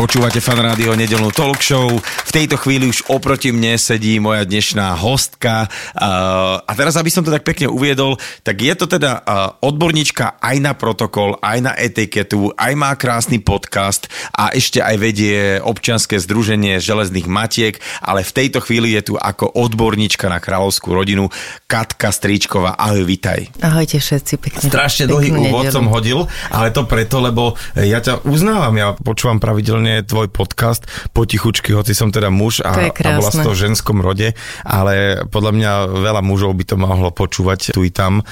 Počúvate fan rádio nedelnú talk show. V tejto chvíli už oproti mne sedí moja dnešná hostka. A teraz, aby som to tak pekne uviedol, tak je to teda odborníčka aj na protokol, aj na etiketu, aj má krásny podcast a ešte aj vedie občianske združenie železných matiek, ale v tejto chvíli je tu ako odborníčka na kráľovskú rodinu Katka Stríčková. Ahoj, vitaj. Ahojte všetci, pekne. Strašne dlhý peknú úvod som hodil, ale to preto, lebo ja ťa uznávam, ja počúvam pravidelne tvoj podcast potichučky, hoci som teda muž a, To a bola v ženskom rode, ale podľa mňa veľa mužov by to mohlo počúvať tu i tam.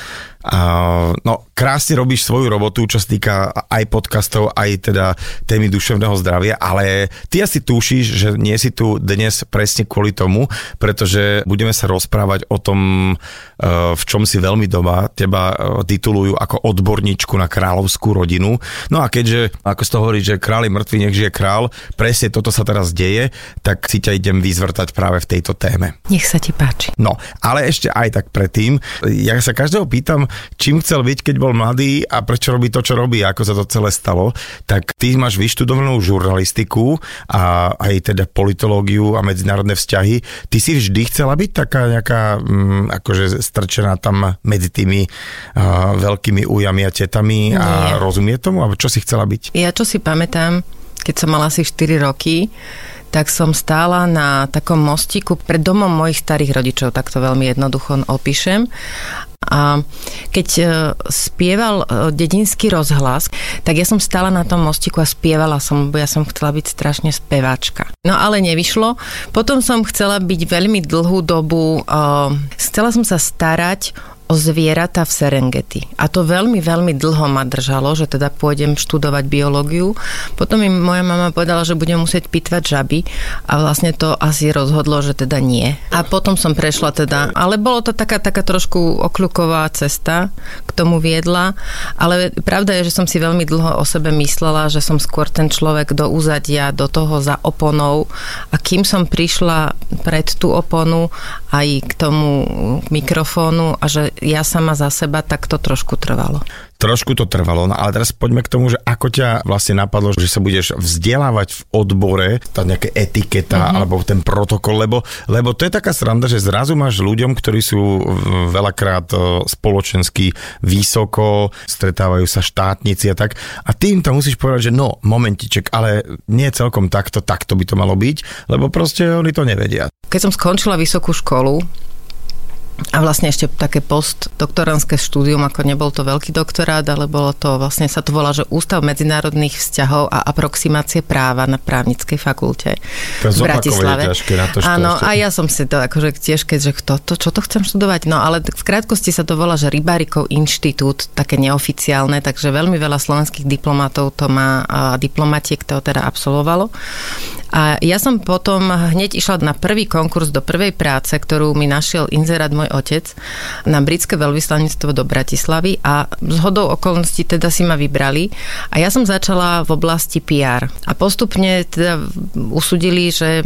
A, no, krásne robíš svoju robotu, čo sa týka aj podcastov, aj teda témy duševného zdravia, ale ty asi tušíš, že nie si tu dnes presne kvôli tomu, pretože budeme sa rozprávať o tom, eh, v čom si veľmi doma. Teba eh, titulujú ako odborníčku na kráľovskú rodinu. No a keďže, ako z toho hovorí, že kráľ je mŕtvy, nech žije král, presne toto sa teraz deje, tak si ťa idem vyzvrtať práve v tejto téme. Nech sa ti páči. No, ale ešte aj tak predtým, ja sa každého pýtam, čím chcel byť, keď bol mladý a prečo robí to, čo robí, ako sa to celé stalo, tak ty máš vyštudovanú žurnalistiku a aj teda politológiu a medzinárodné vzťahy. Ty si vždy chcela byť taká nejaká, mm, akože strčená tam medzi tými uh, veľkými újami a tetami a Nie. rozumie tomu? A čo si chcela byť? Ja čo si pamätám, keď som mala asi 4 roky, tak som stála na takom mostiku pred domom mojich starých rodičov, tak to veľmi jednoducho opíšem. A keď e, spieval e, dedinský rozhlas, tak ja som stála na tom mostiku a spievala som, bo ja som chcela byť strašne speváčka. No ale nevyšlo. Potom som chcela byť veľmi dlhú dobu, uh, chcela som sa starať o zvieratá v Serengeti. A to veľmi, veľmi dlho ma držalo, že teda pôjdem študovať biológiu. Potom mi moja mama povedala, že budem musieť pitvať žaby a vlastne to asi rozhodlo, že teda nie. A potom som prešla teda, ale bolo to taká, taká trošku okľuková cesta, k tomu viedla, ale pravda je, že som si veľmi dlho o sebe myslela, že som skôr ten človek do úzadia, do toho za oponou a kým som prišla pred tú oponu aj k tomu mikrofónu a že ja sama za seba, tak to trošku trvalo. Trošku to trvalo, no ale teraz poďme k tomu, že ako ťa vlastne napadlo, že sa budeš vzdelávať v odbore, tá nejaká etiketa mm-hmm. alebo ten protokol, lebo, lebo to je taká sranda, že zrazu máš ľuďom, ktorí sú veľakrát e, spoločensky vysoko, stretávajú sa štátnici a tak a ty im tam musíš povedať, že no, momentiček, ale nie celkom takto, takto by to malo byť, lebo proste oni to nevedia. Keď som skončila vysokú školu, a vlastne ešte také postdoktoránske štúdium, ako nebol to veľký doktorát, ale bolo to, vlastne sa to volá, že Ústav medzinárodných vzťahov a aproximácie práva na právnickej fakulte To v Bratislave. ťažké na to, Áno, ešte- a ja som si to akože tiež, keďže kto, to, čo to chcem študovať, no ale v krátkosti sa to volá, že Rybárikov inštitút, také neoficiálne, takže veľmi veľa slovenských diplomatov to má a diplomatiek to teda absolvovalo. A ja som potom hneď išla na prvý konkurs do prvej práce, ktorú mi našiel inzerát môj otec na britské veľvyslanectvo do Bratislavy a z hodou okolností teda si ma vybrali a ja som začala v oblasti PR. A postupne teda usudili, že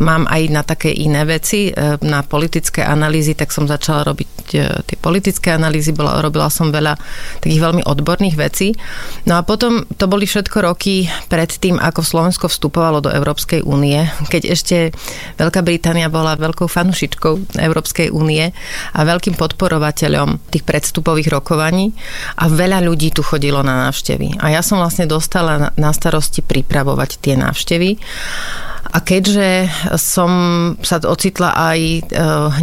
mám aj na také iné veci, e, na politické analýzy, tak som začala robiť e, tie politické analýzy, bola, robila som veľa takých veľmi odborných vecí. No a potom to boli všetko roky pred tým, ako Slovensko vstupovalo do Európskej únie, keď ešte Veľká Británia bola veľkou fanušičkou Európskej únie a veľkým podporovateľom tých predstupových rokovaní a veľa ľudí tu chodilo na návštevy. A ja som vlastne dostala na- starosti pripravovať tie návštevy. A keďže som sa ocitla aj e,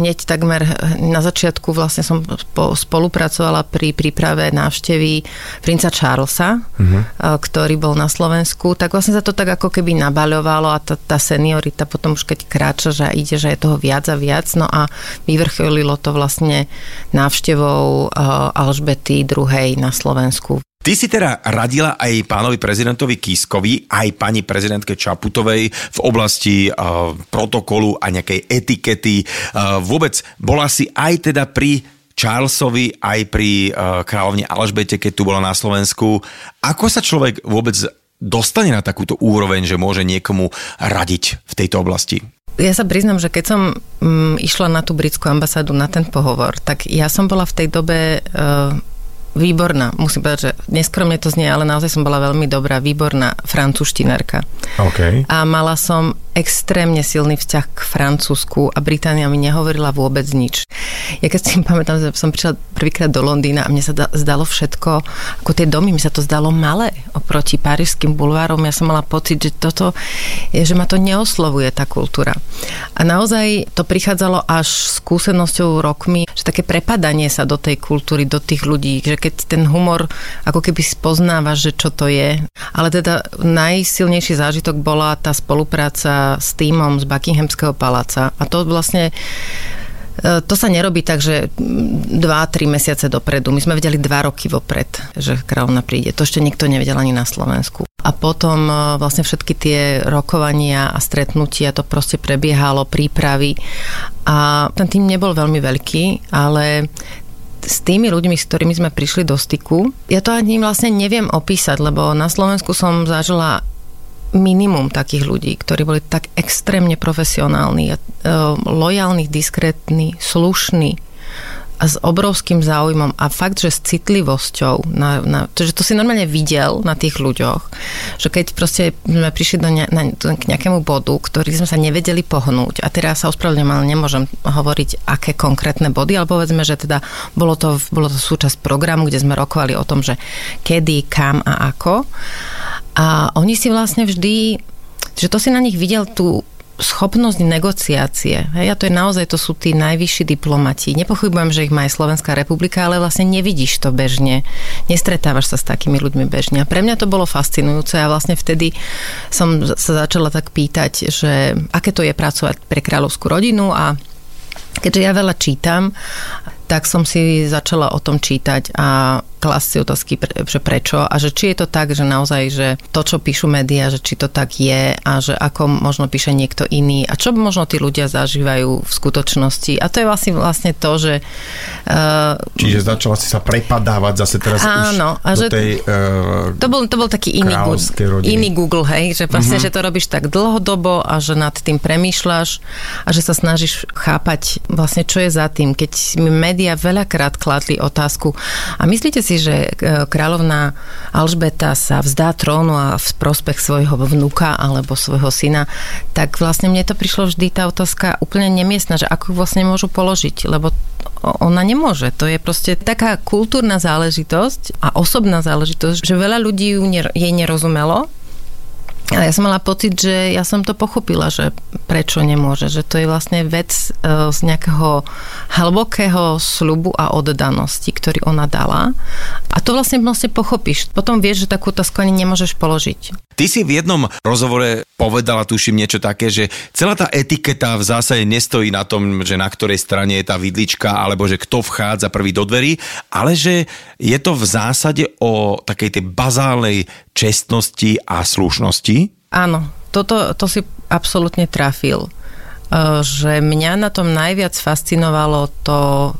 hneď takmer na začiatku, vlastne som spo- spolupracovala pri príprave návštevy princa Charlesa, uh-huh. ktorý bol na Slovensku, tak vlastne sa to tak ako keby nabaľovalo a tá, tá seniorita potom už keď kráča, že ide, že je toho viac a viac, no a vyvrcholilo to vlastne návštevou e, Alžbety II. na Slovensku. Ty si teda radila aj pánovi prezidentovi Kiskovi, aj pani prezidentke Čaputovej v oblasti uh, protokolu a nejakej etikety. Uh, vôbec bola si aj teda pri Charlesovi, aj pri uh, kráľovne Alžbete, keď tu bola na Slovensku. Ako sa človek vôbec dostane na takúto úroveň, že môže niekomu radiť v tejto oblasti? Ja sa priznam, že keď som mm, išla na tú britskú ambasádu na ten pohovor, tak ja som bola v tej dobe uh, výborná, musím povedať, že neskromne to znie, ale naozaj som bola veľmi dobrá, výborná francúzštinárka. Okay. A mala som extrémne silný vzťah k Francúzsku a Británia mi nehovorila vôbec nič. Ja keď si pamätám, že som prišla prvýkrát do Londýna a mne sa zdalo všetko, ako tie domy, mi sa to zdalo malé oproti parížským bulvárom. Ja som mala pocit, že toto, je, že ma to neoslovuje tá kultúra. A naozaj to prichádzalo až skúsenosťou rokmi, že také prepadanie sa do tej kultúry, do tých ľudí, že keď ten humor ako keby spoznávaš, že čo to je. Ale teda najsilnejší zážitok bola tá spolupráca s týmom z Buckinghamského paláca. A to vlastne e, to sa nerobí tak, že 2-3 mesiace dopredu. My sme vedeli 2 roky vopred, že kráľovna príde. To ešte nikto nevedel ani na Slovensku. A potom e, vlastne všetky tie rokovania a stretnutia, to proste prebiehalo, prípravy. A ten tým nebol veľmi veľký, ale s tými ľuďmi, s ktorými sme prišli do styku, ja to ani vlastne neviem opísať, lebo na Slovensku som zažila minimum takých ľudí, ktorí boli tak extrémne profesionálni, e, lojálni, diskrétni, slušní a s obrovským záujmom a fakt, že s citlivosťou, na, na, to, že to si normálne videl na tých ľuďoch, že keď proste sme prišli do ne, na, k nejakému bodu, ktorý sme sa nevedeli pohnúť a teraz sa ospravedlňujem, ale nemôžem hovoriť, aké konkrétne body, ale povedzme, že teda bolo to, bolo to súčasť programu, kde sme rokovali o tom, že kedy, kam a ako. A oni si vlastne vždy, že to si na nich videl tú schopnosť negociácie. Hej, a to je naozaj, to sú tí najvyšší diplomati. Nepochybujem, že ich má aj Slovenská republika, ale vlastne nevidíš to bežne. Nestretávaš sa s takými ľuďmi bežne. A pre mňa to bolo fascinujúce a vlastne vtedy som sa začala tak pýtať, že aké to je pracovať pre kráľovskú rodinu a keďže ja veľa čítam, tak som si začala o tom čítať a klasť si otázky, že prečo a že či je to tak, že naozaj, že to, čo píšu médiá, že či to tak je a že ako možno píše niekto iný a čo možno tí ľudia zažívajú v skutočnosti. A to je vlastne, vlastne to, že... Uh, Čiže začala si sa prepadávať zase teraz áno, už a že, tej uh, to, bol, to bol taký iný, iný Google, hej, že vlastne, uh-huh. že to robíš tak dlhodobo a že nad tým premýšľaš a že sa snažíš chápať vlastne, čo je za tým. Keď mi médiá veľakrát kladli otázku a myslíte si, si, že e, kráľovná Alžbeta sa vzdá trónu a v prospech svojho vnúka alebo svojho syna, tak vlastne mne to prišlo vždy tá otázka úplne nemiestna, že ako ju vlastne môžu položiť, lebo ona nemôže. To je proste taká kultúrna záležitosť a osobná záležitosť, že veľa ľudí jej nerozumelo ale ja som mala pocit, že ja som to pochopila, že prečo nemôže, že to je vlastne vec e, z nejakého hlbokého slubu a oddanosti, ktorý ona dala. A to vlastne vlastne pochopíš. Potom vieš, že takú otázku ani nemôžeš položiť. Ty si v jednom rozhovore povedala, tuším, niečo také, že celá tá etiketa v zásade nestojí na tom, že na ktorej strane je tá vidlička, alebo že kto vchádza prvý do dverí, ale že je to v zásade o takej tej bazálnej čestnosti a slušnosti. Áno, toto, to si absolútne trafil. E, že mňa na tom najviac fascinovalo to,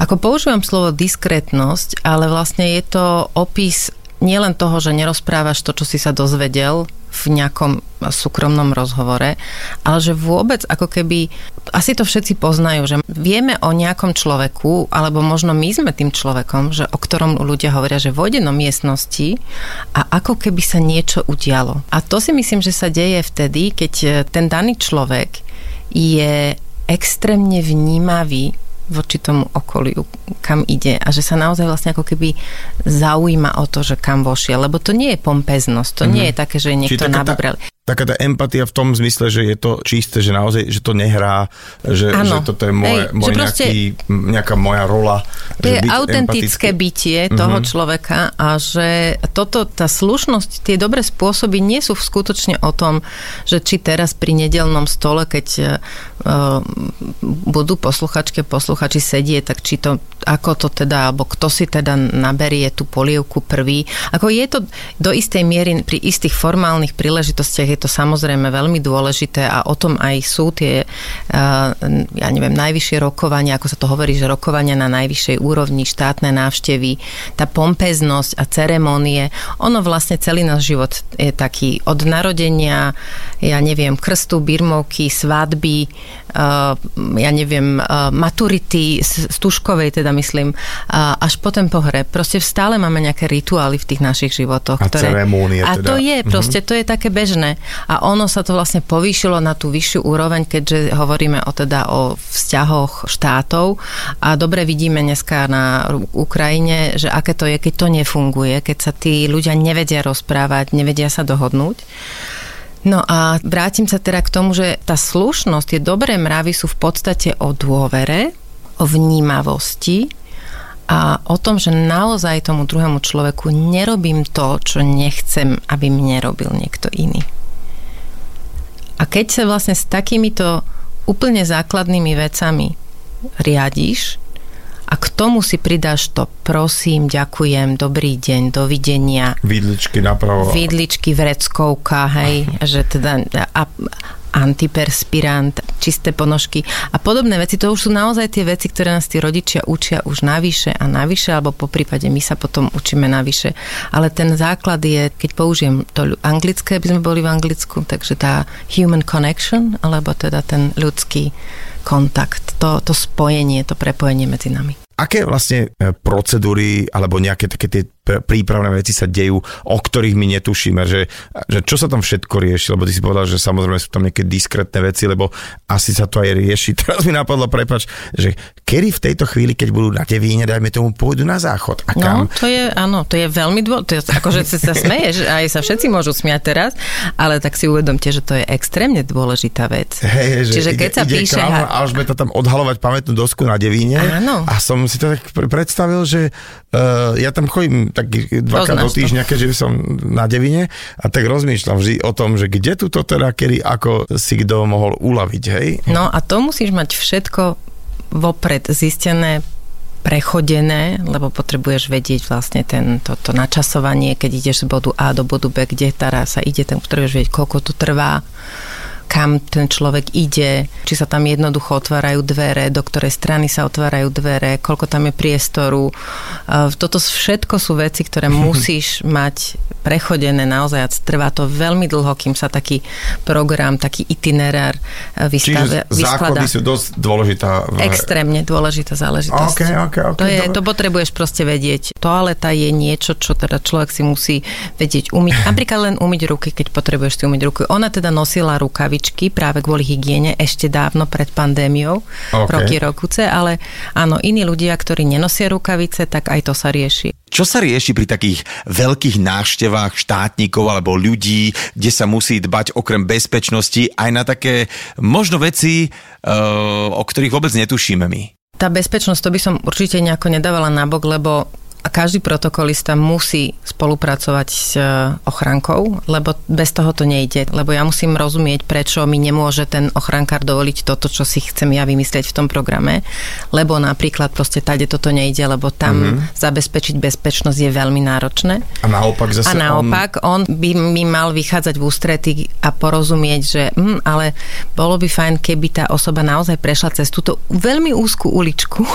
ako používam slovo diskrétnosť, ale vlastne je to opis nielen toho, že nerozprávaš to, čo si sa dozvedel v nejakom súkromnom rozhovore, ale že vôbec ako keby, asi to všetci poznajú, že vieme o nejakom človeku, alebo možno my sme tým človekom, že o ktorom ľudia hovoria, že vojde do miestnosti a ako keby sa niečo udialo. A to si myslím, že sa deje vtedy, keď ten daný človek je extrémne vnímavý voči tomu okoliu, kam ide a že sa naozaj vlastne ako keby zaujíma o to, že kam vošiel, lebo to nie je pompeznosť, to mm-hmm. nie je také, že niekto nabral taká tá empatia v tom zmysle, že je to čisté, že naozaj, že to nehrá, že, že toto je moje, Ej, môj nejaký, nejaká moja rola. To je autentické empaticky. bytie toho mm-hmm. človeka a že toto, tá slušnosť, tie dobré spôsoby nie sú skutočne o tom, že či teraz pri nedelnom stole, keď uh, budú posluchačke, posluchači sedie, tak či to ako to teda, alebo kto si teda naberie tú polievku prvý. Ako je to do istej miery pri istých formálnych príležitostiach je to samozrejme veľmi dôležité a o tom aj sú tie, ja neviem, najvyššie rokovania, ako sa to hovorí, že rokovania na najvyššej úrovni, štátne návštevy, tá pompeznosť a ceremonie, ono vlastne celý náš život je taký od narodenia, ja neviem, krstu, birmovky, svadby, ja neviem, maturity, stužkovej teda myslím, až po hre. Proste stále máme nejaké rituály v tých našich životoch. A ktoré, ceremónie A teda. to je, proste mm-hmm. to je také bežné. A ono sa to vlastne povýšilo na tú vyššiu úroveň, keďže hovoríme o teda o vzťahoch štátov a dobre vidíme dneska na Ukrajine, že aké to je, keď to nefunguje, keď sa tí ľudia nevedia rozprávať, nevedia sa dohodnúť. No a vrátim sa teda k tomu, že tá slušnosť, tie dobré mravy sú v podstate o dôvere, o vnímavosti a o tom, že naozaj tomu druhému človeku nerobím to, čo nechcem, aby mne robil niekto iný. A keď sa vlastne s takýmito úplne základnými vecami riadiš, a k tomu si pridáš to prosím, ďakujem, dobrý deň, dovidenia. Vidličky napravo. Vidličky, vreckovka, hej, že teda a, antiperspirant, čisté ponožky a podobné veci. To už sú naozaj tie veci, ktoré nás tí rodičia učia už navyše a navyše, alebo po prípade my sa potom učíme navyše. Ale ten základ je, keď použijem to anglické, aby sme boli v Anglicku, takže tá human connection, alebo teda ten ľudský kontakt, to, to spojenie, to prepojenie medzi nami. Aké vlastne e, procedúry alebo nejaké také tie prípravné veci sa dejú, o ktorých my netušíme, že, že čo sa tam všetko rieši, lebo ty si povedal, že samozrejme sú tam nejaké diskrétne veci, lebo asi sa to aj rieši. Teraz mi napadlo, prepač, že kedy v tejto chvíli, keď budú na Devíne, dajme tomu, pôjdu na záchod. A kam? No, to je, áno, to je veľmi dôležité. Akože si sa smeješ, aj sa všetci môžu smiať teraz, ale tak si uvedomte, že to je extrémne dôležitá vec. Hey, že Čiže keď ide, sa ide píše... A už to tam odhalovať pamätnú dosku na Devíne. Áno. A som si to tak predstavil, že uh, ja tam chodím tak dvakrát do týždňa, keďže som na Devine a tak rozmýšľam vždy o tom, že kde tu to teda, kedy, ako si kto mohol uľaviť, hej? No a to musíš mať všetko vopred zistené, prechodené, lebo potrebuješ vedieť vlastne ten, to, to načasovanie, keď ideš z bodu A do bodu B, kde teraz sa ide, ten potrebuješ vedieť, koľko to trvá kam ten človek ide, či sa tam jednoducho otvárajú dvere, do ktorej strany sa otvárajú dvere, koľko tam je priestoru. Toto všetko sú veci, ktoré musíš mať prechodené naozaj a trvá to veľmi dlho, kým sa taký program, taký itinerár vystavia, Čiže základy sú dosť dôležitá. V... Extrémne dôležitá záležitosť. Okay, okay, okay, to, je, to potrebuješ proste vedieť. Toaleta je niečo, čo teda človek si musí vedieť umyť. Napríklad len umyť ruky, keď potrebuješ si umyť ruky. Ona teda nosila rukavičky práve kvôli hygiene ešte dávno pred pandémiou, okay. roky rokuce, ale áno, iní ľudia, ktorí nenosia rukavice, tak aj to sa rieši. Čo sa rieši pri takých veľkých návštevách štátnikov alebo ľudí, kde sa musí dbať okrem bezpečnosti aj na také možno veci, eh, o ktorých vôbec netušíme my? Tá bezpečnosť, to by som určite nejako nedávala nabok, lebo a každý protokolista musí spolupracovať s e, ochrankou, lebo bez toho to nejde. Lebo ja musím rozumieť, prečo mi nemôže ten ochrankár dovoliť toto, čo si chcem ja vymyslieť v tom programe. Lebo napríklad proste tade toto nejde, lebo tam mm-hmm. zabezpečiť bezpečnosť je veľmi náročné. A naopak zase A naopak on, on by mi mal vychádzať v ústrety a porozumieť, že hm, ale bolo by fajn, keby tá osoba naozaj prešla cez túto veľmi úzkú uličku.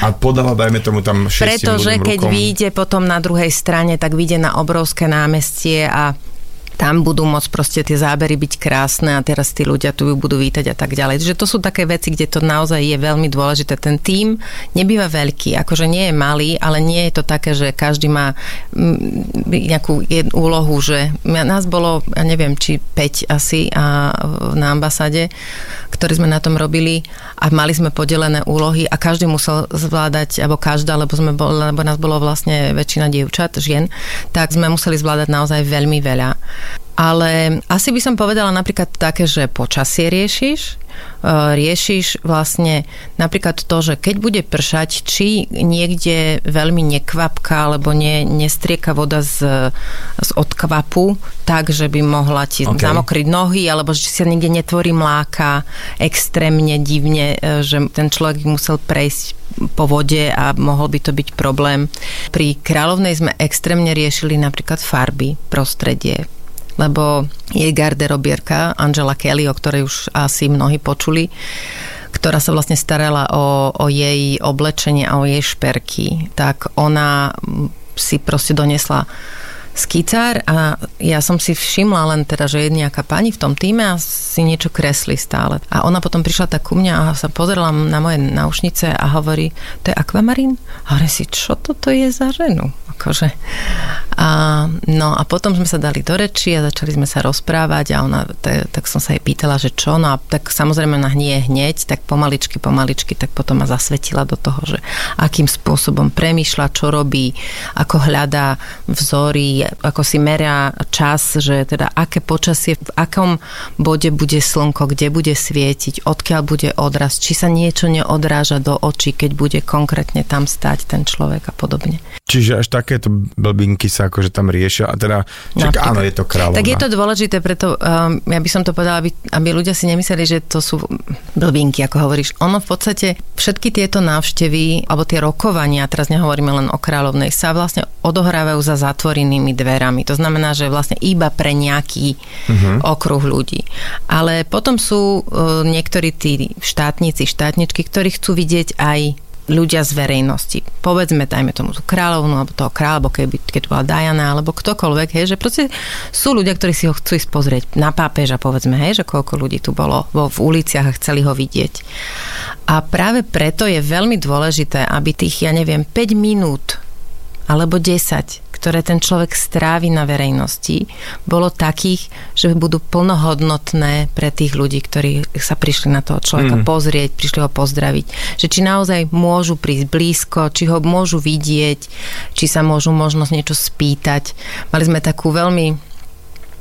A podala, dajme tomu tam Pretože keď keď vyjde potom na druhej strane, tak vyjde na obrovské námestie a tam budú môcť proste tie zábery byť krásne a teraz tí ľudia tu budú vítať a tak ďalej. Takže to sú také veci, kde to naozaj je veľmi dôležité. Ten tím nebýva veľký, akože nie je malý, ale nie je to také, že každý má mm, nejakú úlohu, že nás bolo, ja neviem, či 5 asi a na ambasáde, ktorí sme na tom robili a mali sme podelené úlohy a každý musel zvládať, alebo každá, lebo, sme bol, lebo nás bolo vlastne väčšina dievčat, žien, tak sme museli zvládať naozaj veľmi veľa. Ale asi by som povedala napríklad také, že počasie riešiš, riešiš vlastne napríklad to, že keď bude pršať, či niekde veľmi nekvapka alebo ne, nestrieka voda z, z odkvapu, tak, že by mohla ti okay. zamokriť nohy, alebo že sa niekde netvorí mláka extrémne divne, e, že ten človek musel prejsť po vode a mohol by to byť problém. Pri kráľovnej sme extrémne riešili napríklad farby, prostredie, lebo jej garderobierka Angela Kelly, o ktorej už asi mnohí počuli, ktorá sa vlastne starala o, o jej oblečenie a o jej šperky, tak ona si proste donesla skicár a ja som si všimla len teda, že je nejaká pani v tom týme a si niečo kresli stále. A ona potom prišla tak ku mňa a sa pozerala na moje náušnice a hovorí, to je akvamarín? A hovorím si, čo toto je za ženu? Akože. A, no a potom sme sa dali do reči a začali sme sa rozprávať a ona, tak, tak som sa jej pýtala, že čo, no a tak samozrejme na nie hneď, tak pomaličky, pomaličky, tak potom ma zasvetila do toho, že akým spôsobom premýšľa, čo robí, ako hľadá vzory, ako si meria čas, že teda aké počasie, v akom bode bude slnko, kde bude svietiť, odkiaľ bude odraz, či sa niečo neodráža do očí, keď bude konkrétne tam stať ten človek a podobne. Čiže až takéto blbinky sa akože tam riešia a teda, čak, áno, je to kráľovná. Tak je to dôležité, preto um, ja by som to povedala, aby, aby ľudia si nemysleli, že to sú blbinky, ako hovoríš. Ono v podstate, všetky tieto návštevy, alebo tie rokovania, teraz nehovoríme len o kráľovnej, sa vlastne odohrávajú za zatvorenými dverami. To znamená, že vlastne iba pre nejaký uh-huh. okruh ľudí. Ale potom sú uh, niektorí tí štátnici, štátničky, ktorí chcú vidieť aj ľudia z verejnosti. Povedzme, dajme tomu tú kráľovnú, alebo toho kráľa, alebo keby, keď bola Diana, alebo ktokoľvek, hej, že proste sú ľudia, ktorí si ho chcú ísť pozrieť na pápeža, povedzme, hej, že koľko ľudí tu bolo vo, v uliciach a chceli ho vidieť. A práve preto je veľmi dôležité, aby tých, ja neviem, 5 minút alebo 10 ktoré ten človek strávi na verejnosti, bolo takých, že budú plnohodnotné pre tých ľudí, ktorí sa prišli na toho človeka mm. pozrieť, prišli ho pozdraviť. Že či naozaj môžu prísť blízko, či ho môžu vidieť, či sa môžu možnosť niečo spýtať. Mali sme takú veľmi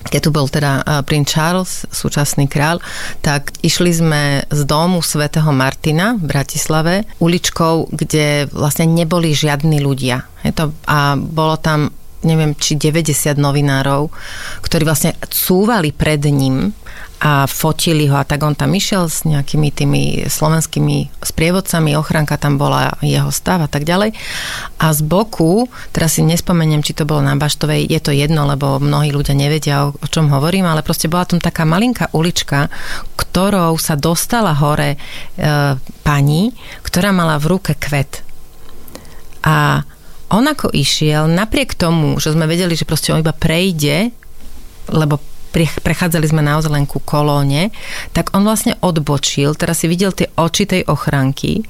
keď tu bol teda princ Charles, súčasný král, tak išli sme z domu svätého Martina v Bratislave uličkou, kde vlastne neboli žiadni ľudia. Je to, a bolo tam neviem, či 90 novinárov, ktorí vlastne cúvali pred ním a fotili ho a tak on tam išiel s nejakými tými slovenskými sprievodcami, ochranka tam bola jeho stav a tak ďalej. A z boku, teraz si nespomeniem, či to bolo na Baštovej, je to jedno, lebo mnohí ľudia nevedia, o, o čom hovorím, ale proste bola tam taká malinká ulička, ktorou sa dostala hore e, pani, ktorá mala v ruke kvet. A on ako išiel, napriek tomu, že sme vedeli, že proste on iba prejde, lebo prechádzali sme naozaj len ku kolóne, tak on vlastne odbočil, teraz si videl tie oči tej ochranky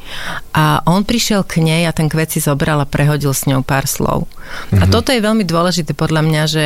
a on prišiel k nej a ten kvet si zobral a prehodil s ňou pár slov. Mm-hmm. A mhm. toto je veľmi dôležité podľa mňa, že,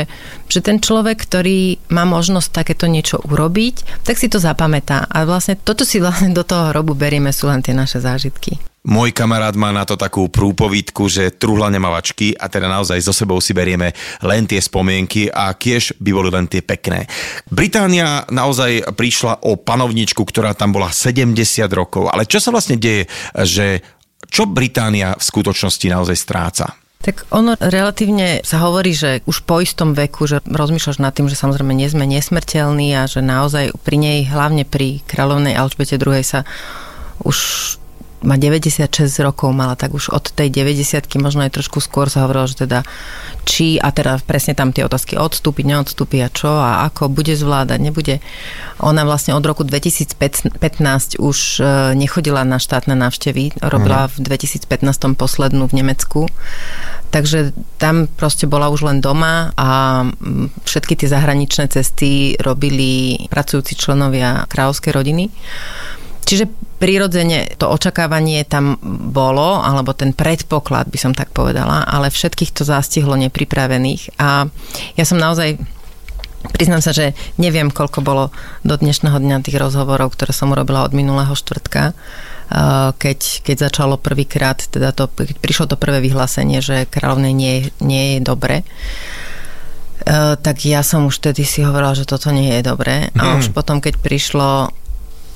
že ten človek, ktorý má možnosť takéto niečo urobiť, tak si to zapamätá. A vlastne toto si vlastne do toho hrobu berieme, sú len tie naše zážitky. Môj kamarát má na to takú prúpovitku, že truhla nemavačky a teda naozaj so sebou si berieme len tie spomienky a tiež by boli len tie pekné. Británia naozaj prišla o panovničku, ktorá tam bola 70 rokov. Ale čo sa vlastne deje, že čo Británia v skutočnosti naozaj stráca? Tak ono relatívne sa hovorí, že už po istom veku, že rozmýšľaš nad tým, že samozrejme nie sme nesmrteľní a že naozaj pri nej, hlavne pri kráľovnej Alžbete II sa už má 96 rokov, mala tak už od tej 90 možno aj trošku skôr sa hovorilo, že teda či, a teda presne tam tie otázky odstúpiť, neodstúpiť a čo a ako, bude zvládať, nebude. Ona vlastne od roku 2015 už e, nechodila na štátne návštevy, robila mhm. v 2015 poslednú v Nemecku, takže tam proste bola už len doma a všetky tie zahraničné cesty robili pracujúci členovia kráľovskej rodiny. Čiže prirodzene to očakávanie tam bolo, alebo ten predpoklad by som tak povedala, ale všetkých to zastihlo nepripravených. A ja som naozaj Priznám sa, že neviem, koľko bolo do dnešného dňa tých rozhovorov, ktoré som urobila od minulého štvrtka, keď, keď začalo prvýkrát, teda to, keď prišlo to prvé vyhlásenie, že kráľovnej nie, nie je dobre tak ja som už vtedy si hovorila, že toto nie je dobré. A mhm. už potom, keď prišlo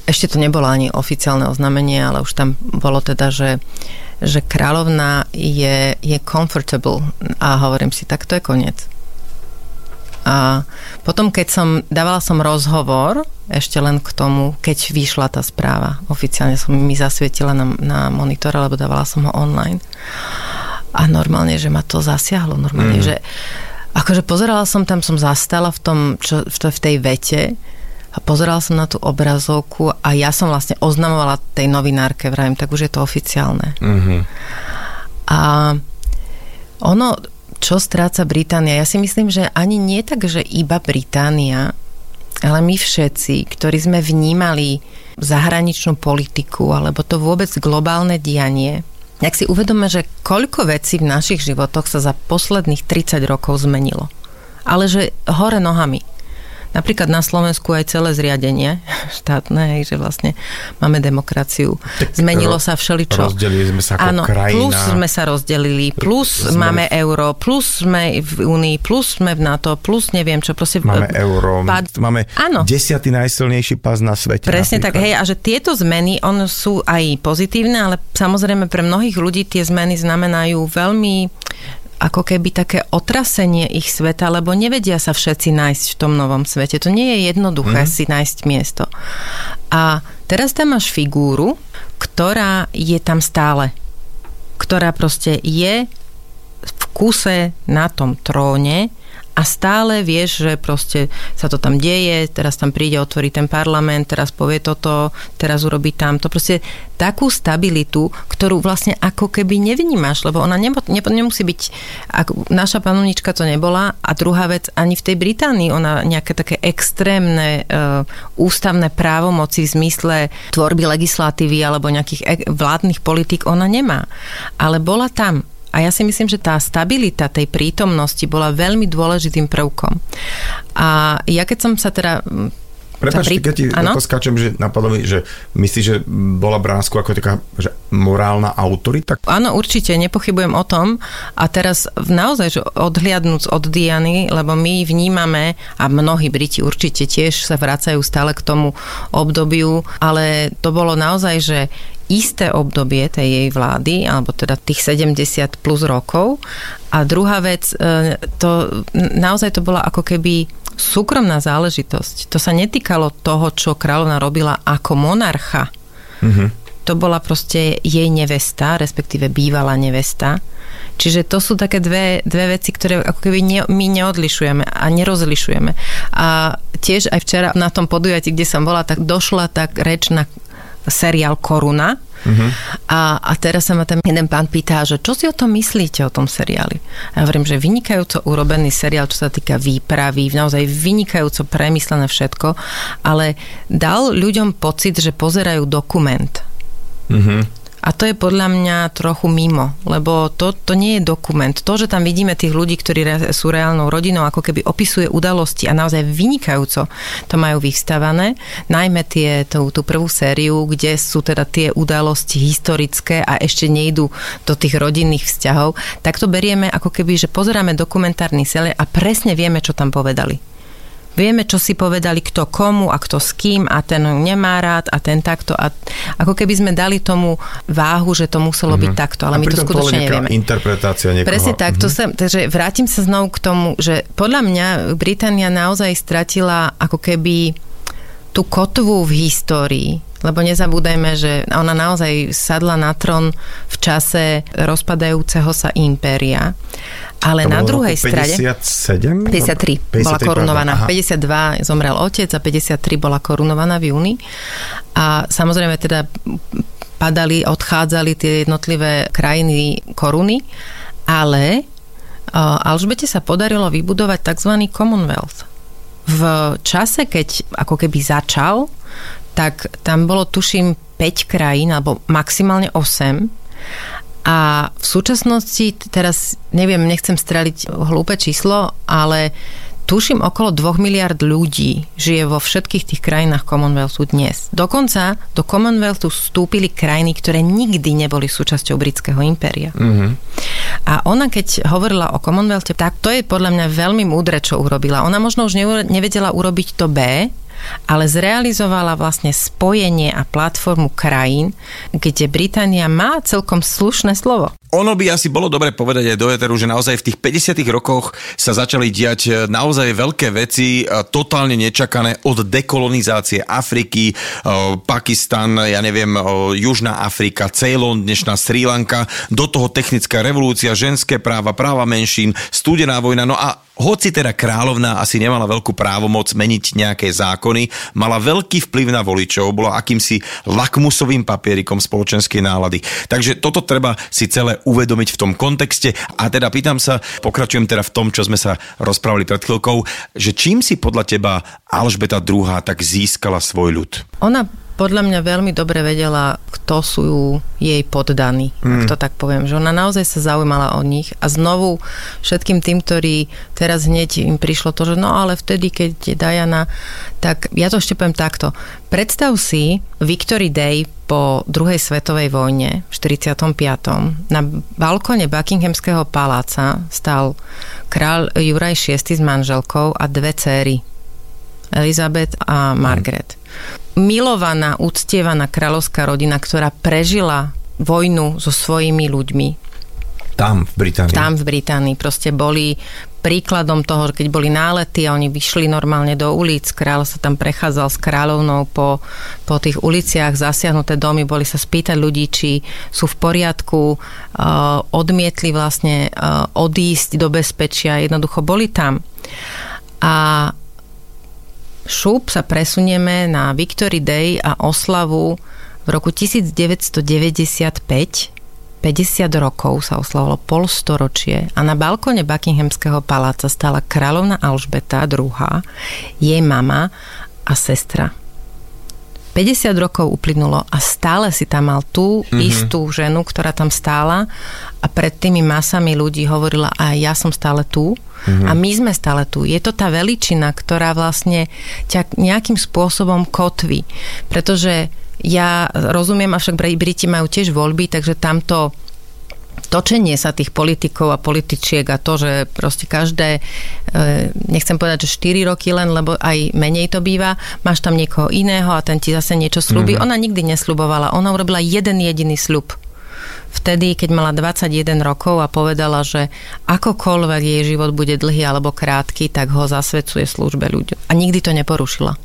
ešte to nebolo ani oficiálne oznámenie, ale už tam bolo teda, že, že kráľovna je, je comfortable a hovorím si, tak to je koniec. A potom, keď som, dávala som rozhovor, ešte len k tomu, keď vyšla tá správa. Oficiálne som mi zasvietila na, na monitore, lebo dávala som ho online. A normálne, že ma to zasiahlo. Normálne, mm. že akože pozerala som tam, som zastala v, tom, čo, v tej vete a pozerala som na tú obrazovku a ja som vlastne oznamovala tej novinárke, vravím, tak už je to oficiálne. Mm-hmm. A ono, čo stráca Británia? Ja si myslím, že ani nie tak, že iba Británia, ale my všetci, ktorí sme vnímali zahraničnú politiku alebo to vôbec globálne dianie, ak si uvedome, že koľko vecí v našich životoch sa za posledných 30 rokov zmenilo. Ale že hore nohami. Napríklad na Slovensku aj celé zriadenie štátne, že vlastne máme demokraciu. Tak Zmenilo ro- sa všeličo. Rozdelili sme sa ako Áno, krajina. plus sme sa rozdelili, plus sme máme euro, plus sme v Únii, plus sme v NATO, plus neviem čo. Proste máme euro, pad... máme Áno. desiatý najsilnejší pás na svete. Presne napríklad. tak, hej, a že tieto zmeny, on sú aj pozitívne, ale samozrejme pre mnohých ľudí tie zmeny znamenajú veľmi ako keby také otrasenie ich sveta, lebo nevedia sa všetci nájsť v tom novom svete. To nie je jednoduché mm. si nájsť miesto. A teraz tam máš figúru, ktorá je tam stále. Ktorá proste je v kuse na tom tróne a stále vieš, že proste sa to tam deje, teraz tam príde, otvorí ten parlament, teraz povie toto, teraz urobí tamto. Proste takú stabilitu, ktorú vlastne ako keby nevnímaš, lebo ona nebo, nemusí byť, ako naša panovnička to nebola a druhá vec, ani v tej Británii ona nejaké také extrémne uh, ústavné právomoci v zmysle tvorby legislatívy alebo nejakých e- vládnych politik ona nemá. Ale bola tam a ja si myslím, že tá stabilita tej prítomnosti bola veľmi dôležitým prvkom. A ja keď som sa teda Prepač, pri... keď ti ano? skáčem, že napadlo mi, že myslíš, že bola Bránsko ako taká že morálna autorita? Áno, určite, nepochybujem o tom. A teraz naozaj, že odhliadnúc od Diany, lebo my vnímame, a mnohí Briti určite tiež sa vracajú stále k tomu obdobiu, ale to bolo naozaj, že isté obdobie tej jej vlády, alebo teda tých 70 plus rokov. A druhá vec, e, to naozaj to bola ako keby súkromná záležitosť. To sa netýkalo toho, čo kráľovna robila ako monarcha. Mm-hmm. To bola proste jej nevesta, respektíve bývalá nevesta. Čiže to sú také dve, dve veci, ktoré ako keby ne, my neodlišujeme a nerozlišujeme. A tiež aj včera na tom podujatí, kde som bola, tak došla tak reč na seriál Koruna. Uh-huh. A, a teraz sa ma ten jeden pán pýta, že čo si o tom myslíte, o tom seriáli? A ja hovorím, že vynikajúco urobený seriál, čo sa týka výpravy, naozaj vynikajúco premyslené všetko, ale dal ľuďom pocit, že pozerajú dokument. Uh-huh. A to je podľa mňa trochu mimo, lebo to, to nie je dokument. To, že tam vidíme tých ľudí, ktorí re, sú reálnou rodinou, ako keby opisuje udalosti a naozaj vynikajúco to majú vystavané, najmä tie, tú, tú prvú sériu, kde sú teda tie udalosti historické a ešte nejdú do tých rodinných vzťahov, tak to berieme ako keby, že pozeráme dokumentárny seriál a presne vieme, čo tam povedali. Vieme, čo si povedali, kto komu a kto s kým a ten nemá rád a ten takto. A ako keby sme dali tomu váhu, že to muselo mm-hmm. byť mhm. takto, ale a my to skutočne nevieme. interpretácia niekoho. Presne tak. Mm-hmm. To sa, takže vrátim sa znovu k tomu, že podľa mňa Británia naozaj stratila ako keby tú kotvu v histórii, lebo nezabúdajme, že ona naozaj sadla na trón v čase rozpadajúceho sa impéria. Ale to na druhej strane... 57? 53, 53 bola korunovaná. Aha. 52 zomrel otec a 53 bola korunovaná v júni. A samozrejme teda padali, odchádzali tie jednotlivé krajiny koruny, ale Alžbete sa podarilo vybudovať tzv. Commonwealth. V čase, keď ako keby začal, tak tam bolo tuším 5 krajín, alebo maximálne 8 a v súčasnosti, teraz neviem, nechcem streliť hlúpe číslo, ale tuším okolo 2 miliard ľudí žije vo všetkých tých krajinách Commonwealthu dnes. Dokonca do Commonwealthu vstúpili krajiny, ktoré nikdy neboli súčasťou britského impéria. Mm-hmm. A ona, keď hovorila o Commonwealthe, tak to je podľa mňa veľmi múdre, čo urobila. Ona možno už nevedela urobiť to B, ale zrealizovala vlastne spojenie a platformu krajín, kde Británia má celkom slušné slovo. ono by asi bolo dobre povedať aj do Eteru, že naozaj v tých 50 rokoch sa začali diať e, naozaj veľké veci, e, totálne nečakané od dekolonizácie Afriky, e, Pakistan, ja neviem, Južná Afrika, Ceylon, dnešná Sri Lanka, do toho technická revolúcia, ženské práva, práva menšín, studená vojna, no a hoci teda kráľovná asi nemala veľkú právomoc meniť nejaké zákony, mala veľký vplyv na voličov, bola akýmsi lakmusovým papierikom spoločenskej nálady. Takže toto treba si celé uvedomiť v tom kontexte. A teda pýtam sa, pokračujem teda v tom, čo sme sa rozprávali pred chvíľkou, že čím si podľa teba Alžbeta II tak získala svoj ľud? Ona podľa mňa veľmi dobre vedela, kto sú jej poddaní, mm. ak to tak poviem. Že ona naozaj sa zaujímala o nich a znovu všetkým tým, ktorí teraz hneď im prišlo to, že no ale vtedy, keď Diana, tak ja to ešte poviem takto. Predstav si Victory Day po druhej svetovej vojne v 45. na balkone Buckinghamského paláca stal král Juraj VI s manželkou a dve céry Elizabeth a Margaret milovaná, uctievaná kráľovská rodina, ktorá prežila vojnu so svojimi ľuďmi. Tam v Británii. Tam v Británii. Proste boli príkladom toho, keď boli nálety a oni vyšli normálne do ulic, kráľ sa tam prechádzal s kráľovnou po, po tých uliciach, zasiahnuté domy, boli sa spýtať ľudí, či sú v poriadku, uh, odmietli vlastne uh, odísť do bezpečia, jednoducho boli tam. A šup sa presunieme na Victory Day a oslavu v roku 1995 50 rokov sa oslavovalo polstoročie a na balkone Buckinghamského paláca stala kráľovna Alžbeta II, jej mama a sestra. 50 rokov uplynulo a stále si tam mal tú mm-hmm. istú ženu, ktorá tam stála a pred tými masami ľudí hovorila a ja som stále tu Mm-hmm. A my sme stále tu. Je to tá veličina, ktorá vlastne ťa nejakým spôsobom kotví. Pretože ja rozumiem, avšak Briti majú tiež voľby, takže tamto točenie sa tých politikov a političiek a to, že proste každé, e, nechcem povedať, že 4 roky len, lebo aj menej to býva, máš tam niekoho iného a ten ti zase niečo slúbi. Mm-hmm. Ona nikdy nesľubovala, ona urobila jeden jediný sľub vtedy, keď mala 21 rokov a povedala, že akokoľvek jej život bude dlhý alebo krátky, tak ho zasvedcuje službe ľuďom. A nikdy to neporušila.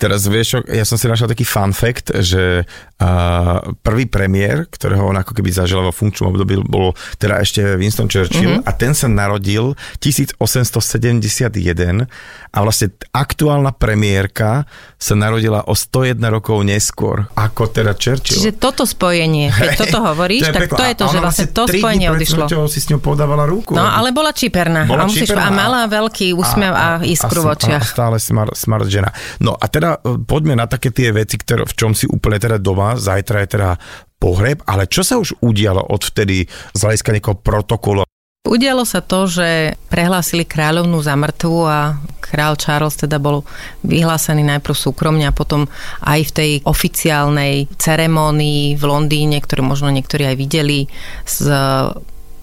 Teraz vieš, ja som si našiel taký fun fact, že uh, prvý premiér, ktorého on ako keby zažil vo funkčnom období, bol teda ešte Winston Churchill mm-hmm. a ten sa narodil 1871 a vlastne aktuálna premiérka sa narodila o 101 rokov neskôr, ako teda Churchill. Čiže toto spojenie, keď toto hovoríš, to tak to je to, že vlastne to spojenie odišlo. si s ňou podávala ruku. No, ale bola čiperná. Bola a, čiperná. a mala veľký úsmev a, a, a iskru v očiach. A stále smart, smart žena. No a teda e, poďme na také tie veci, ktoré, v čom si úplne teda doma, zajtra je teda pohreb, ale čo sa už udialo od vtedy z hľadiska nejakého protokolu? Udialo sa to, že prehlásili kráľovnú za mŕtvu a král Charles teda bol vyhlásený najprv súkromne a potom aj v tej oficiálnej ceremónii v Londýne, ktorú možno niektorí aj videli, s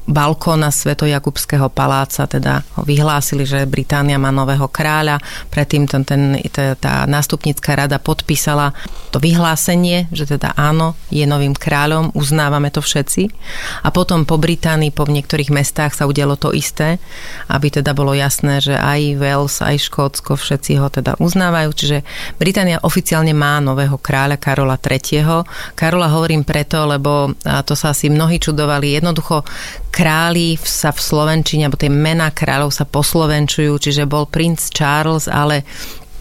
balkóna Svetojakubského paláca teda ho vyhlásili, že Británia má nového kráľa. Predtým ten, ten, tá nástupnícká rada podpísala to vyhlásenie, že teda áno, je novým kráľom, uznávame to všetci. A potom po Británii, po niektorých mestách sa udialo to isté, aby teda bolo jasné, že aj Wales, aj Škótsko, všetci ho teda uznávajú. Čiže Británia oficiálne má nového kráľa Karola III. Karola hovorím preto, lebo to sa asi mnohí čudovali. Jednoducho králi sa v Slovenčine, alebo tie mená kráľov sa poslovenčujú, čiže bol princ Charles, ale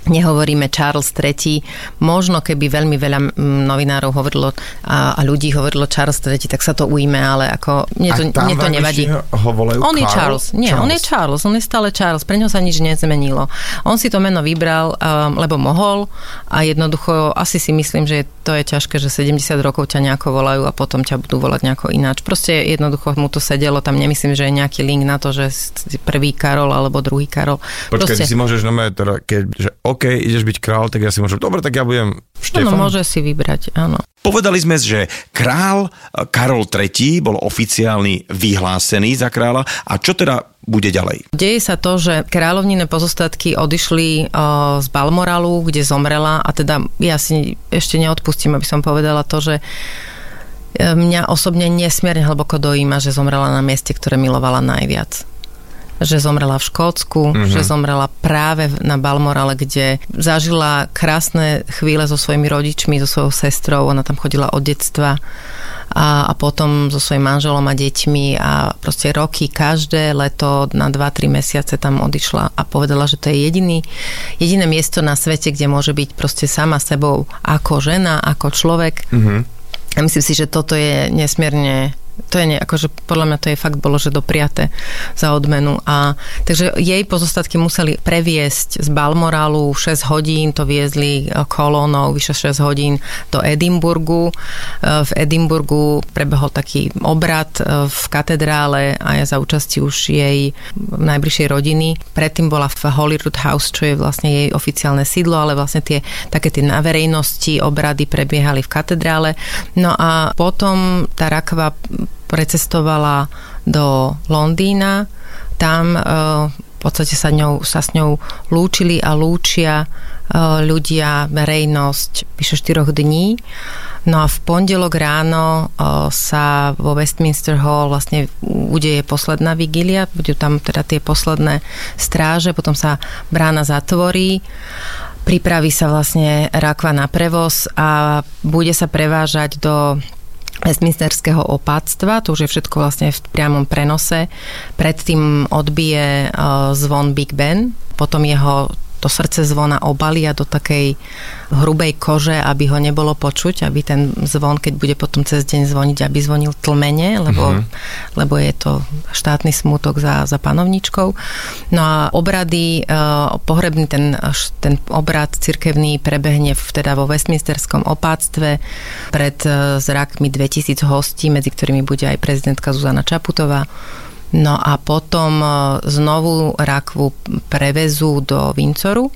nehovoríme Charles III. Možno keby veľmi veľa novinárov hovorilo a, a ľudí hovorilo Charles III, tak sa to ujme, ale ako mne to, mne to nevadí. Ho on je Charles. Nie, Charles. on je Charles, on je stále Charles. Pre ňo sa nič nezmenilo. On si to meno vybral, um, lebo mohol a jednoducho asi si myslím, že to je ťažké, že 70 rokov ťa nejako volajú a potom ťa budú volať nejako ináč. Proste jednoducho mu to sedelo, tam nemyslím, že je nejaký link na to, že prvý Karol alebo druhý Karol. Počkaj, Proste... si môžeš, no, teda, keď, že OK, ideš byť král, tak ja si môžem, dobre, tak ja budem Štefan. No, môže si vybrať, áno. Povedali sme, že král eh, Karol III bol oficiálny vyhlásený za kráľa. A čo teda bude ďalej? Deje sa to, že kráľovnine pozostatky odišli z Balmoralu, kde zomrela a teda ja si ešte neodpustím, aby som povedala to, že Mňa osobne nesmierne hlboko dojíma, že zomrela na mieste, ktoré milovala najviac že zomrela v Škótsku, mm-hmm. že zomrela práve na Balmorale, kde zažila krásne chvíle so svojimi rodičmi, so svojou sestrou, ona tam chodila od detstva a, a potom so svojím manželom a deťmi a proste roky, každé leto na 2-3 mesiace tam odišla a povedala, že to je jediný, jediné miesto na svete, kde môže byť proste sama sebou ako žena, ako človek. Mm-hmm. A myslím si, že toto je nesmierne to je ne, akože podľa mňa to je fakt bolo, že dopriate za odmenu. A, takže jej pozostatky museli previesť z Balmoralu 6 hodín, to viezli e, kolónou vyše 6 hodín do Edimburgu. E, v Edimburgu prebehol taký obrad e, v katedrále a ja za účasti už jej najbližšej rodiny. Predtým bola v Holyrood House, čo je vlastne jej oficiálne sídlo, ale vlastne tie také tie na verejnosti obrady prebiehali v katedrále. No a potom tá rakva precestovala do Londýna. Tam e, v podstate sa, ňou, sa s ňou lúčili a lúčia e, ľudia, verejnosť vyše 4 dní. No a v pondelok ráno e, sa vo Westminster Hall vlastne udeje posledná vigília, budú tam teda tie posledné stráže, potom sa brána zatvorí pripraví sa vlastne rakva na prevoz a bude sa prevážať do Westminsterského opáctva, to už je všetko vlastne v priamom prenose. Predtým odbije uh, zvon Big Ben, potom jeho to srdce zvona obalia do takej hrubej kože, aby ho nebolo počuť, aby ten zvon, keď bude potom cez deň zvoniť, aby zvonil tlmene, lebo, mm-hmm. lebo je to štátny smutok za, za panovničkou. No a obrady, uh, pohrebný ten, ten obrad cirkevný prebehne v, teda vo Westminsterskom opáctve pred uh, zrakmi 2000 hostí, medzi ktorými bude aj prezidentka Zuzana Čaputová. No a potom e, znovu rakvu prevezú do Vincoru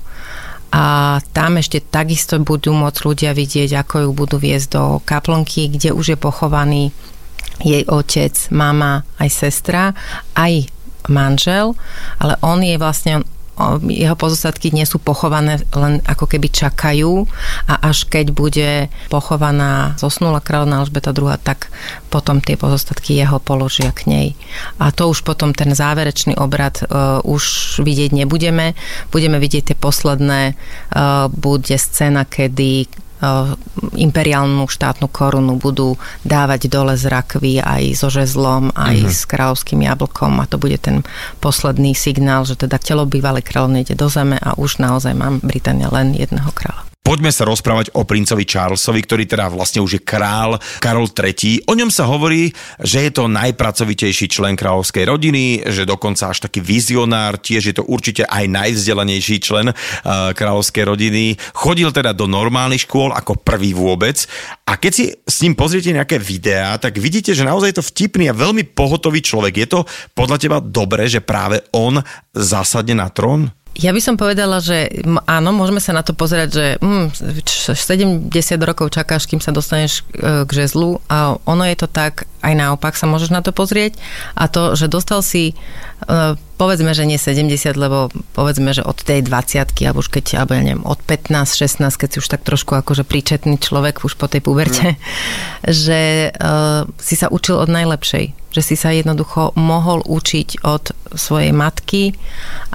a tam ešte takisto budú môcť ľudia vidieť, ako ju budú viesť do kaplnky, kde už je pochovaný jej otec, mama, aj sestra, aj manžel, ale on je vlastne jeho pozostatky nie sú pochované, len ako keby čakajú a až keď bude pochovaná zosnula kráľovna Alžbeta II, tak potom tie pozostatky jeho položia k nej. A to už potom ten záverečný obrad uh, už vidieť nebudeme. Budeme vidieť tie posledné, uh, bude scéna, kedy imperiálnu štátnu korunu budú dávať dole z rakvy aj so žezlom, aj mm-hmm. s kráľovským jablkom a to bude ten posledný signál, že teda telo bývalej kráľovny ide do zeme a už naozaj mám Británia len jedného kráľa. Poďme sa rozprávať o princovi Charlesovi, ktorý teda vlastne už je král Karol III. O ňom sa hovorí, že je to najpracovitejší člen kráľovskej rodiny, že dokonca až taký vizionár, tiež je to určite aj najvzdelanejší člen uh, kráľovskej rodiny. Chodil teda do normálnych škôl ako prvý vôbec a keď si s ním pozriete nejaké videá, tak vidíte, že naozaj je to vtipný a veľmi pohotový človek. Je to podľa teba dobré, že práve on zasadne na trón? Ja by som povedala, že áno, môžeme sa na to pozerať, že hm, 70 rokov čakáš, kým sa dostaneš e, k žezlu a ono je to tak, aj naopak sa môžeš na to pozrieť. A to, že dostal si e, povedzme, že nie 70, lebo povedzme, že od tej 20 alebo už keď, alebo ja neviem, od 15, 16, keď si už tak trošku akože príčetný človek už po tej puberte, mm. že uh, si sa učil od najlepšej. Že si sa jednoducho mohol učiť od svojej matky,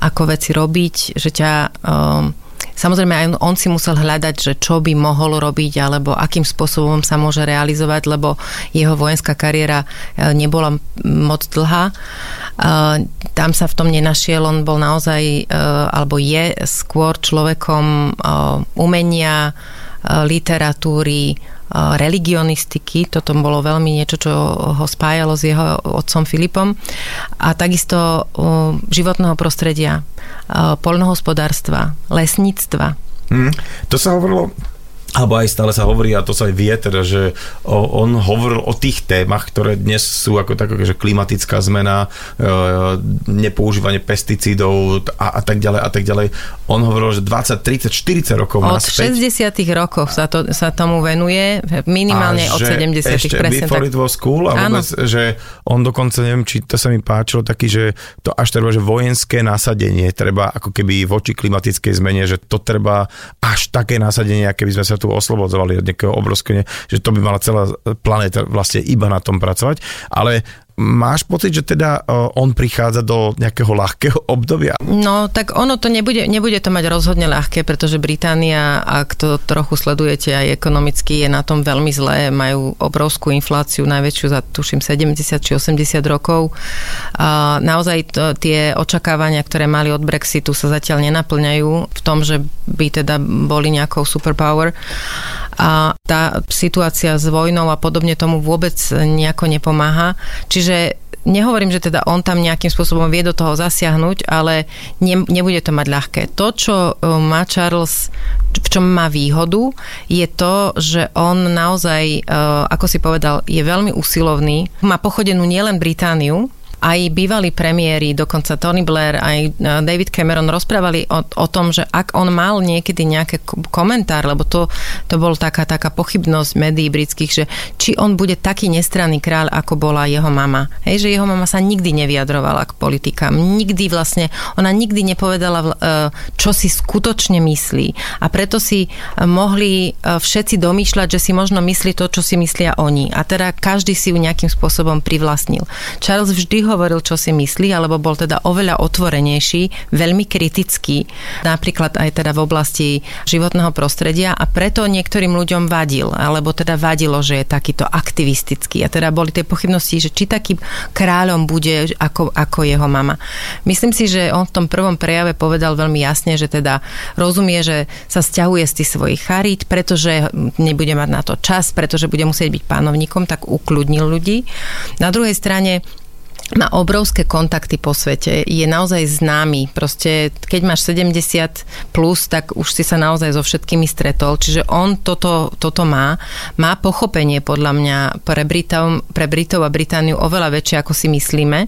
ako veci robiť, že ťa... Uh, Samozrejme aj on si musel hľadať, že čo by mohol robiť alebo akým spôsobom sa môže realizovať, lebo jeho vojenská kariéra e, nebola moc dlhá. E, tam sa v tom nenašiel, on bol naozaj e, alebo je skôr človekom umenia, literatúry, religionistiky, toto bolo veľmi niečo, čo ho spájalo s jeho otcom Filipom a takisto životného prostredia, poľnohospodárstva, lesníctva. Hmm. To sa hovorilo alebo aj stále sa hovorí, a to sa aj vie, teda, že on hovoril o tých témach, ktoré dnes sú ako tak, že klimatická zmena, e, nepoužívanie pesticídov a, a tak ďalej a tak ďalej. On hovoril, že 20, 30, 40 rokov Od naspäť. 60 rokov sa, to, sa tomu venuje, minimálne od 70 ešte presne before tak. it was cool, a vôbec, že on dokonca, neviem, či to sa mi páčilo, taký, že to až treba, že vojenské nasadenie treba ako keby voči klimatickej zmene, že to treba až také nasadenie, keby sme sa tu tu oslobodzovali od nejakého obrovského, že to by mala celá planéta vlastne iba na tom pracovať, ale Máš pocit, že teda e, on prichádza do nejakého ľahkého obdobia? No, tak ono to nebude, nebude to mať rozhodne ľahké, pretože Británia, ak to trochu sledujete aj ekonomicky, je na tom veľmi zlé. Majú obrovskú infláciu, najväčšiu za tuším 70 či 80 rokov. A naozaj to, tie očakávania, ktoré mali od Brexitu, sa zatiaľ nenaplňajú v tom, že by teda boli nejakou superpower. A tá situácia s vojnou a podobne tomu vôbec nejako nepomáha. Čiže nehovorím, že teda on tam nejakým spôsobom vie do toho zasiahnuť, ale ne, nebude to mať ľahké. To, čo e, má Charles, v čom má výhodu, je to, že on naozaj, e, ako si povedal, je veľmi usilovný. Má pochodenú nielen Britániu, aj bývalí premiéri, dokonca Tony Blair, aj e, David Cameron rozprávali o, o tom, že ak on mal niekedy nejaký komentár, lebo to, to bol taká, taká pochybnosť médií britských, že či on bude taký nestranný kráľ, ako bola jeho mama. Hej, že jeho mama sa nikdy nevyjadrovala k politikám. Nikdy vlastne, ona nikdy nepovedala, e, čo si skutočne myslí. A preto si e, mohli všetci domýšľať, že si možno myslí to, čo si myslia oni. A teda každý si ju nejakým spôsobom privlastnil. Charles vždy ho hovoril, čo si myslí, alebo bol teda oveľa otvorenejší, veľmi kritický, napríklad aj teda v oblasti životného prostredia a preto niektorým ľuďom vadil, alebo teda vadilo, že je takýto aktivistický. A teda boli tie pochybnosti, že či taký kráľom bude ako, ako jeho mama. Myslím si, že on v tom prvom prejave povedal veľmi jasne, že teda rozumie, že sa stiahuje z tých svojich charít, pretože nebude mať na to čas, pretože bude musieť byť pánovníkom, tak ukludnil ľudí. Na druhej strane má obrovské kontakty po svete, je naozaj známy. Proste, keď máš 70 plus, tak už si sa naozaj so všetkými stretol. Čiže on toto, toto má. Má pochopenie podľa mňa pre Britov, pre Britov a Britániu oveľa väčšie, ako si myslíme.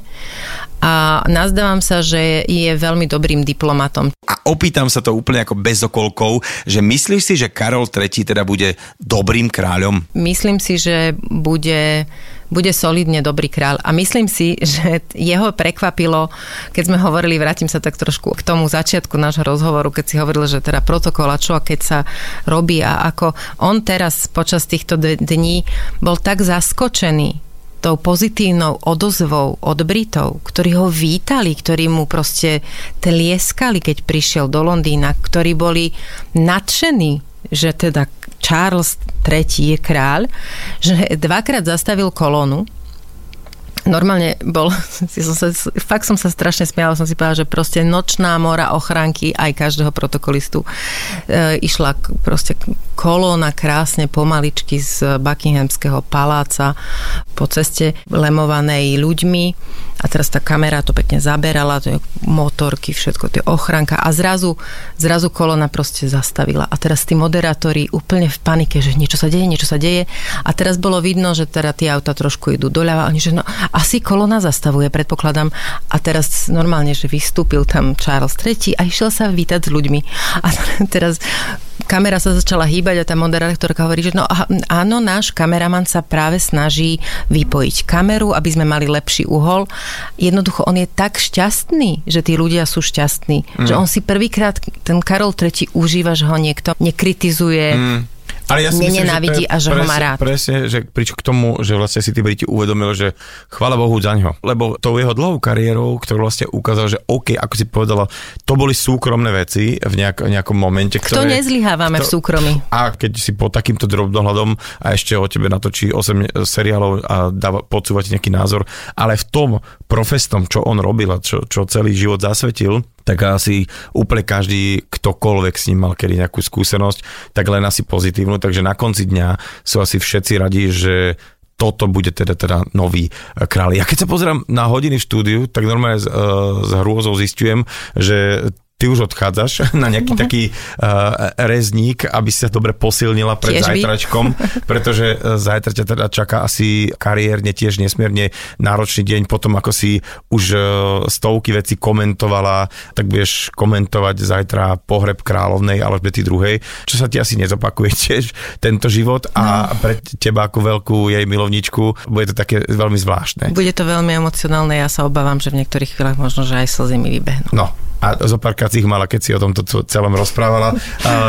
A nazdávam sa, že je veľmi dobrým diplomatom. A opýtam sa to úplne ako bez okolkov, že myslíš si, že Karol III teda bude dobrým kráľom? Myslím si, že bude bude solidne dobrý kráľ. A myslím si, že jeho prekvapilo, keď sme hovorili, vrátim sa tak trošku k tomu začiatku nášho rozhovoru, keď si hovoril, že teda protokol a čo a keď sa robí a ako on teraz počas týchto dní bol tak zaskočený tou pozitívnou odozvou od Britov, ktorí ho vítali, ktorí mu proste tlieskali, keď prišiel do Londýna, ktorí boli nadšení, že teda Charles III je kráľ, že dvakrát zastavil kolónu normálne bol, som sa, fakt som sa strašne smiala, som si povedala, že proste nočná mora ochránky aj každého protokolistu e, išla proste kolóna krásne pomaličky z Buckinghamského paláca po ceste lemovanej ľuďmi. A teraz tá kamera to pekne zaberala, to je motorky, všetko, tie ochránka a zrazu, zrazu kolona proste zastavila. A teraz tí moderátori úplne v panike, že niečo sa deje, niečo sa deje. A teraz bolo vidno, že teda tie auta trošku idú doľava. Oni, že no asi kolona zastavuje, predpokladám. A teraz normálne, že vystúpil tam Charles III a išiel sa vítať s ľuďmi. A teraz kamera sa začala hýbať a tá moderátorka hovorí, že no áno, náš kameraman sa práve snaží vypojiť kameru, aby sme mali lepší uhol. Jednoducho, on je tak šťastný, že tí ľudia sú šťastní, mm. že on si prvýkrát, ten Karol III užíva, že ho niekto nekritizuje, mm ale ja si nenenávidí myslím, že a že presne, ho má rád. Presne, že prič k tomu, že vlastne si tí Briti uvedomili, že chvála Bohu za ňo. Lebo tou jeho dlhou kariérou, ktorú vlastne ukázal, že OK, ako si povedala, to boli súkromné veci v nejak, nejakom momente. Kto ktoré, nezlyhávame kto, v súkromí. A keď si po takýmto drobnohľadom a ešte o tebe natočí 8 seriálov a dáva podsúvať nejaký názor, ale v tom profesnom, čo on robil a čo, čo celý život zasvetil, tak asi úplne každý, ktokoľvek s ním mal kedy nejakú skúsenosť, tak len asi pozitívnu, takže na konci dňa sú asi všetci radi, že toto bude teda, teda nový kráľ. Ja keď sa pozerám na hodiny v štúdiu, tak normálne s, uh, s hrôzou zistujem, že ty už odchádzaš na nejaký uh-huh. taký uh, rezník, aby si sa dobre posilnila pred tiež zajtračkom, pretože uh, zajtra ťa teda čaká asi kariérne tiež nesmierne náročný deň, potom ako si už uh, stovky veci komentovala, tak budeš komentovať zajtra pohreb kráľovnej Alžbety druhej, čo sa ti asi nezopakuje tiež tento život a no. pre teba ako veľkú jej milovničku bude to také veľmi zvláštne. Bude to veľmi emocionálne, ja sa obávam, že v niektorých chvíľach možno, že aj slzy mi vybehnú. No, a zo párkrát ich mala, keď si o tomto celom rozprávala.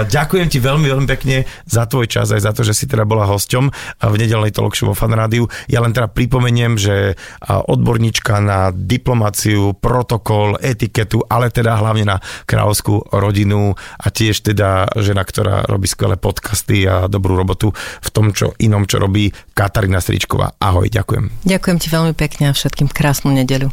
Ďakujem ti veľmi, veľmi pekne za tvoj čas, aj za to, že si teda bola hosťom v nedelnej talk show vo Fan Rádiu. Ja len teda pripomeniem, že odborníčka na diplomáciu, protokol, etiketu, ale teda hlavne na kráľovskú rodinu a tiež teda žena, ktorá robí skvelé podcasty a dobrú robotu v tom, čo inom, čo robí Katarína Stričková. Ahoj, ďakujem. Ďakujem ti veľmi pekne a všetkým krásnu nedeľu.